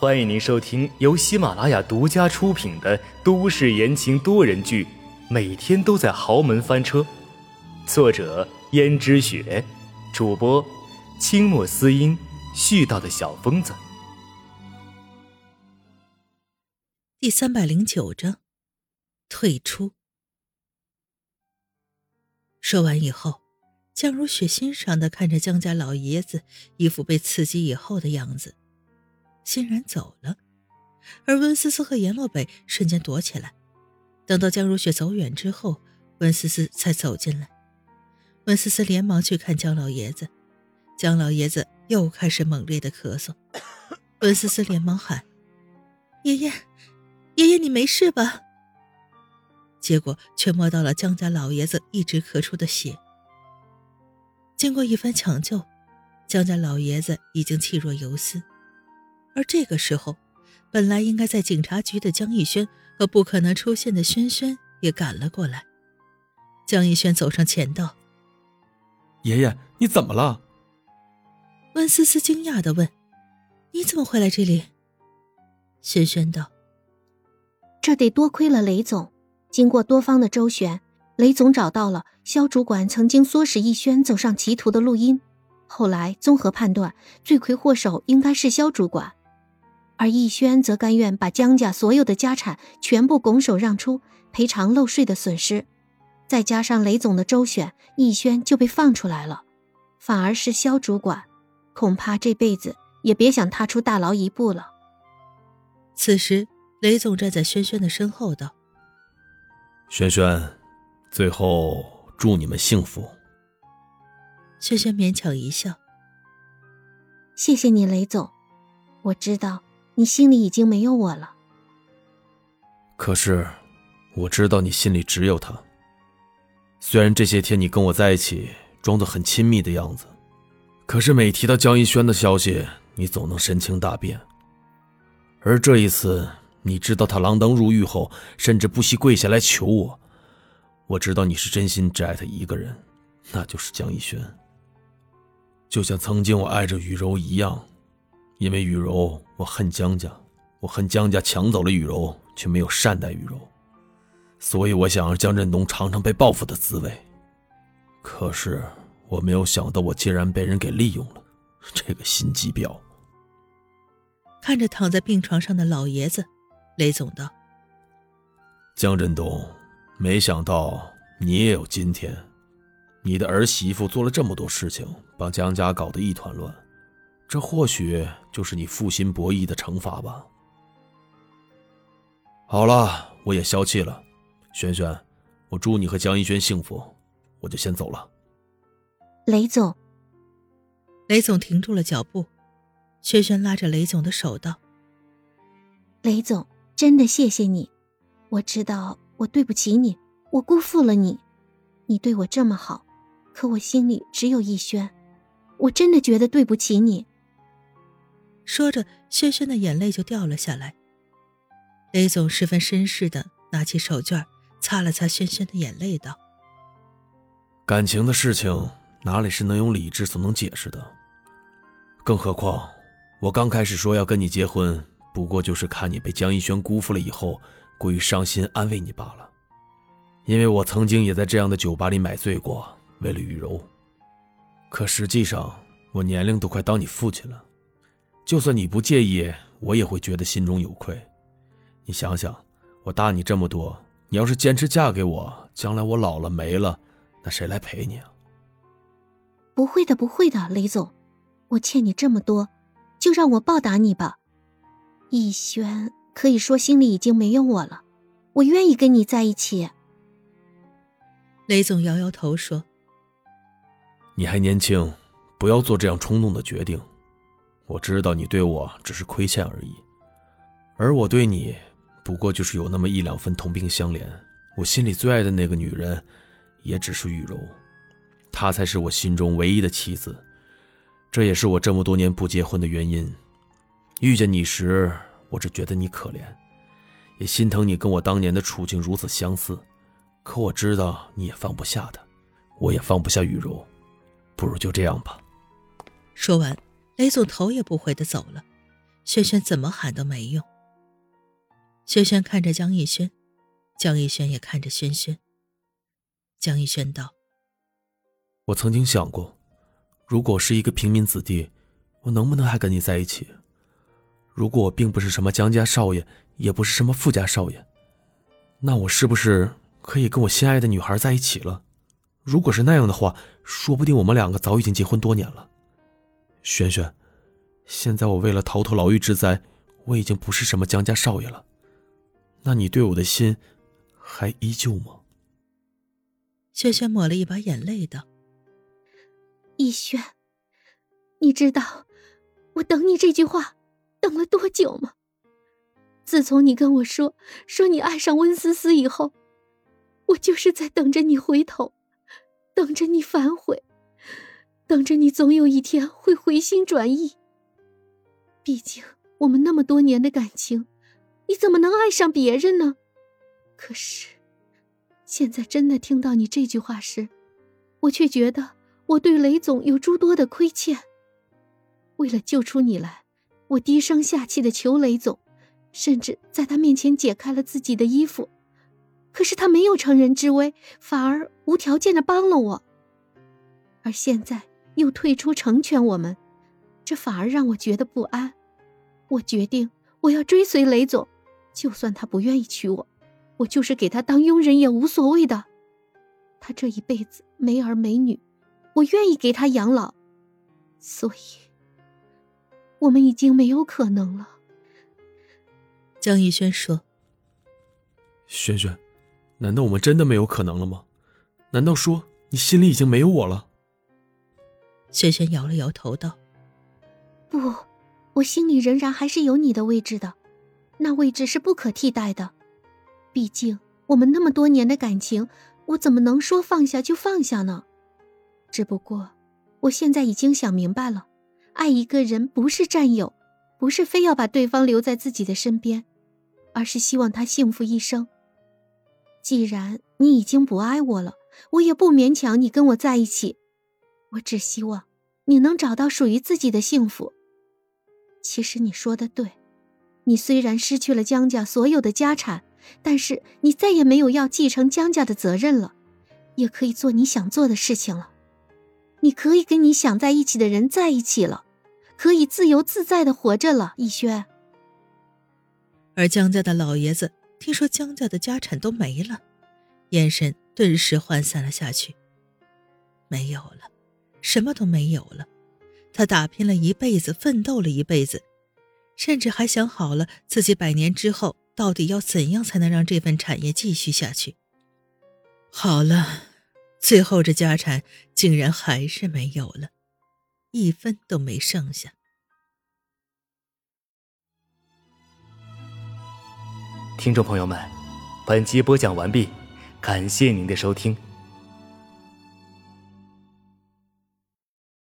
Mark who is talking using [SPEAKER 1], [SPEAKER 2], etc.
[SPEAKER 1] 欢迎您收听由喜马拉雅独家出品的都市言情多人剧《每天都在豪门翻车》，作者：胭脂雪，主播：清墨思音，絮叨的小疯子。
[SPEAKER 2] 第三百零九章，退出。说完以后。江如雪欣赏的看着江家老爷子一副被刺激以后的样子，欣然走了。而温思思和阎洛北瞬间躲起来。等到江如雪走远之后，温思思才走进来。温思思连忙去看江老爷子，江老爷子又开始猛烈的咳嗽。温思思连忙喊：“爷爷，爷爷，你没事吧？”结果却摸到了江家老爷子一直咳出的血。经过一番抢救，江家老爷子已经气若游丝。而这个时候，本来应该在警察局的江逸轩和不可能出现的轩轩也赶了过来。江逸轩走上前道：“
[SPEAKER 3] 爷爷，你怎么了？”
[SPEAKER 2] 温思思惊讶的问：“你怎么会来这里？”轩轩道：“
[SPEAKER 4] 这得多亏了雷总，经过多方的周旋。”雷总找到了肖主管曾经唆使逸轩走上歧途的录音，后来综合判断，罪魁祸首应该是肖主管，而逸轩则甘愿把江家所有的家产全部拱手让出，赔偿漏税的损失，再加上雷总的周旋，逸轩就被放出来了。反而是肖主管，恐怕这辈子也别想踏出大牢一步了。
[SPEAKER 2] 此时，雷总站在轩轩的身后道：“
[SPEAKER 3] 轩轩。”最后，祝你们幸福。
[SPEAKER 2] 轩轩勉强一笑：“
[SPEAKER 4] 谢谢你，雷总。我知道你心里已经没有我了。
[SPEAKER 3] 可是，我知道你心里只有他。虽然这些天你跟我在一起，装作很亲密的样子，可是每提到江一轩的消息，你总能神情大变。而这一次，你知道他锒铛入狱后，甚至不惜跪下来求我。”我知道你是真心只爱他一个人，那就是江逸轩。就像曾经我爱着雨柔一样，因为雨柔，我恨江家，我恨江家抢走了雨柔，却没有善待雨柔，所以我想让江振东尝尝被报复的滋味。可是我没有想到，我竟然被人给利用了，这个心机婊！
[SPEAKER 2] 看着躺在病床上的老爷子，雷总道：“
[SPEAKER 3] 江振东。”没想到你也有今天，你的儿媳妇做了这么多事情，把江家搞得一团乱，这或许就是你负心薄义的惩罚吧。好了，我也消气了，轩轩，我祝你和江一轩幸福，我就先走了。
[SPEAKER 4] 雷总，
[SPEAKER 2] 雷总停住了脚步，轩轩拉着雷总的手道：“
[SPEAKER 4] 雷总，真的谢谢你，我知道。”我对不起你，我辜负了你。你对我这么好，可我心里只有逸轩，我真的觉得对不起你。
[SPEAKER 2] 说着，轩轩的眼泪就掉了下来。雷总十分绅士的拿起手绢擦了擦轩轩的眼泪，道：“
[SPEAKER 3] 感情的事情哪里是能用理智所能解释的？更何况，我刚开始说要跟你结婚，不过就是看你被江逸轩辜负了以后。”过于伤心，安慰你罢了。因为我曾经也在这样的酒吧里买醉过，为了雨柔。可实际上，我年龄都快当你父亲了，就算你不介意，我也会觉得心中有愧。你想想，我大你这么多，你要是坚持嫁给我，将来我老了没了，那谁来陪你啊？
[SPEAKER 4] 不会的，不会的，雷总，我欠你这么多，就让我报答你吧，逸轩。可以说心里已经没有我了，我愿意跟你在一起。
[SPEAKER 2] 雷总摇摇头说：“
[SPEAKER 3] 你还年轻，不要做这样冲动的决定。我知道你对我只是亏欠而已，而我对你不过就是有那么一两分同病相怜。我心里最爱的那个女人，也只是雨柔，她才是我心中唯一的妻子。这也是我这么多年不结婚的原因。遇见你时。”我只觉得你可怜，也心疼你跟我当年的处境如此相似，可我知道你也放不下她，我也放不下雨柔，不如就这样吧。
[SPEAKER 2] 说完，雷总头也不回的走了。轩轩怎么喊都没用。轩轩看着江逸轩，江逸轩也看着轩轩。江逸轩道：“
[SPEAKER 3] 我曾经想过，如果是一个平民子弟，我能不能还跟你在一起？如果我并不是什么江家少爷，也不是什么富家少爷，那我是不是可以跟我心爱的女孩在一起了？如果是那样的话，说不定我们两个早已经结婚多年了。轩轩，现在我为了逃脱牢狱之灾，我已经不是什么江家少爷了。”那你对我的心还依旧吗？
[SPEAKER 2] 轩轩抹了一把眼泪道：“
[SPEAKER 4] 逸轩，你知道我等你这句话等了多久吗？自从你跟我说说你爱上温思思以后，我就是在等着你回头，等着你反悔，等着你总有一天会回心转意。毕竟我们那么多年的感情。”你怎么能爱上别人呢？可是，现在真的听到你这句话时，我却觉得我对雷总有诸多的亏欠。为了救出你来，我低声下气的求雷总，甚至在他面前解开了自己的衣服。可是他没有乘人之危，反而无条件的帮了我。而现在又退出成全我们，这反而让我觉得不安。我决定，我要追随雷总。就算他不愿意娶我，我就是给他当佣人也无所谓的。他这一辈子没儿没女，我愿意给他养老。所以，我们已经没有可能了。
[SPEAKER 2] 江逸轩说：“
[SPEAKER 3] 轩轩，难道我们真的没有可能了吗？难道说你心里已经没有我了？”
[SPEAKER 2] 轩轩摇了摇头道：“
[SPEAKER 4] 不，我心里仍然还是有你的位置的。”那位置是不可替代的，毕竟我们那么多年的感情，我怎么能说放下就放下呢？只不过，我现在已经想明白了，爱一个人不是占有，不是非要把对方留在自己的身边，而是希望他幸福一生。既然你已经不爱我了，我也不勉强你跟我在一起，我只希望你能找到属于自己的幸福。其实你说的对。你虽然失去了江家所有的家产，但是你再也没有要继承江家的责任了，也可以做你想做的事情了。你可以跟你想在一起的人在一起了，可以自由自在的活着了，逸轩。
[SPEAKER 2] 而江家的老爷子听说江家的家产都没了，眼神顿时涣散了下去。没有了，什么都没有了。他打拼了一辈子，奋斗了一辈子。甚至还想好了，自己百年之后到底要怎样才能让这份产业继续下去。好了，最后这家产竟然还是没有了，一分都没剩下。
[SPEAKER 1] 听众朋友们，本集播讲完毕，感谢您的收听。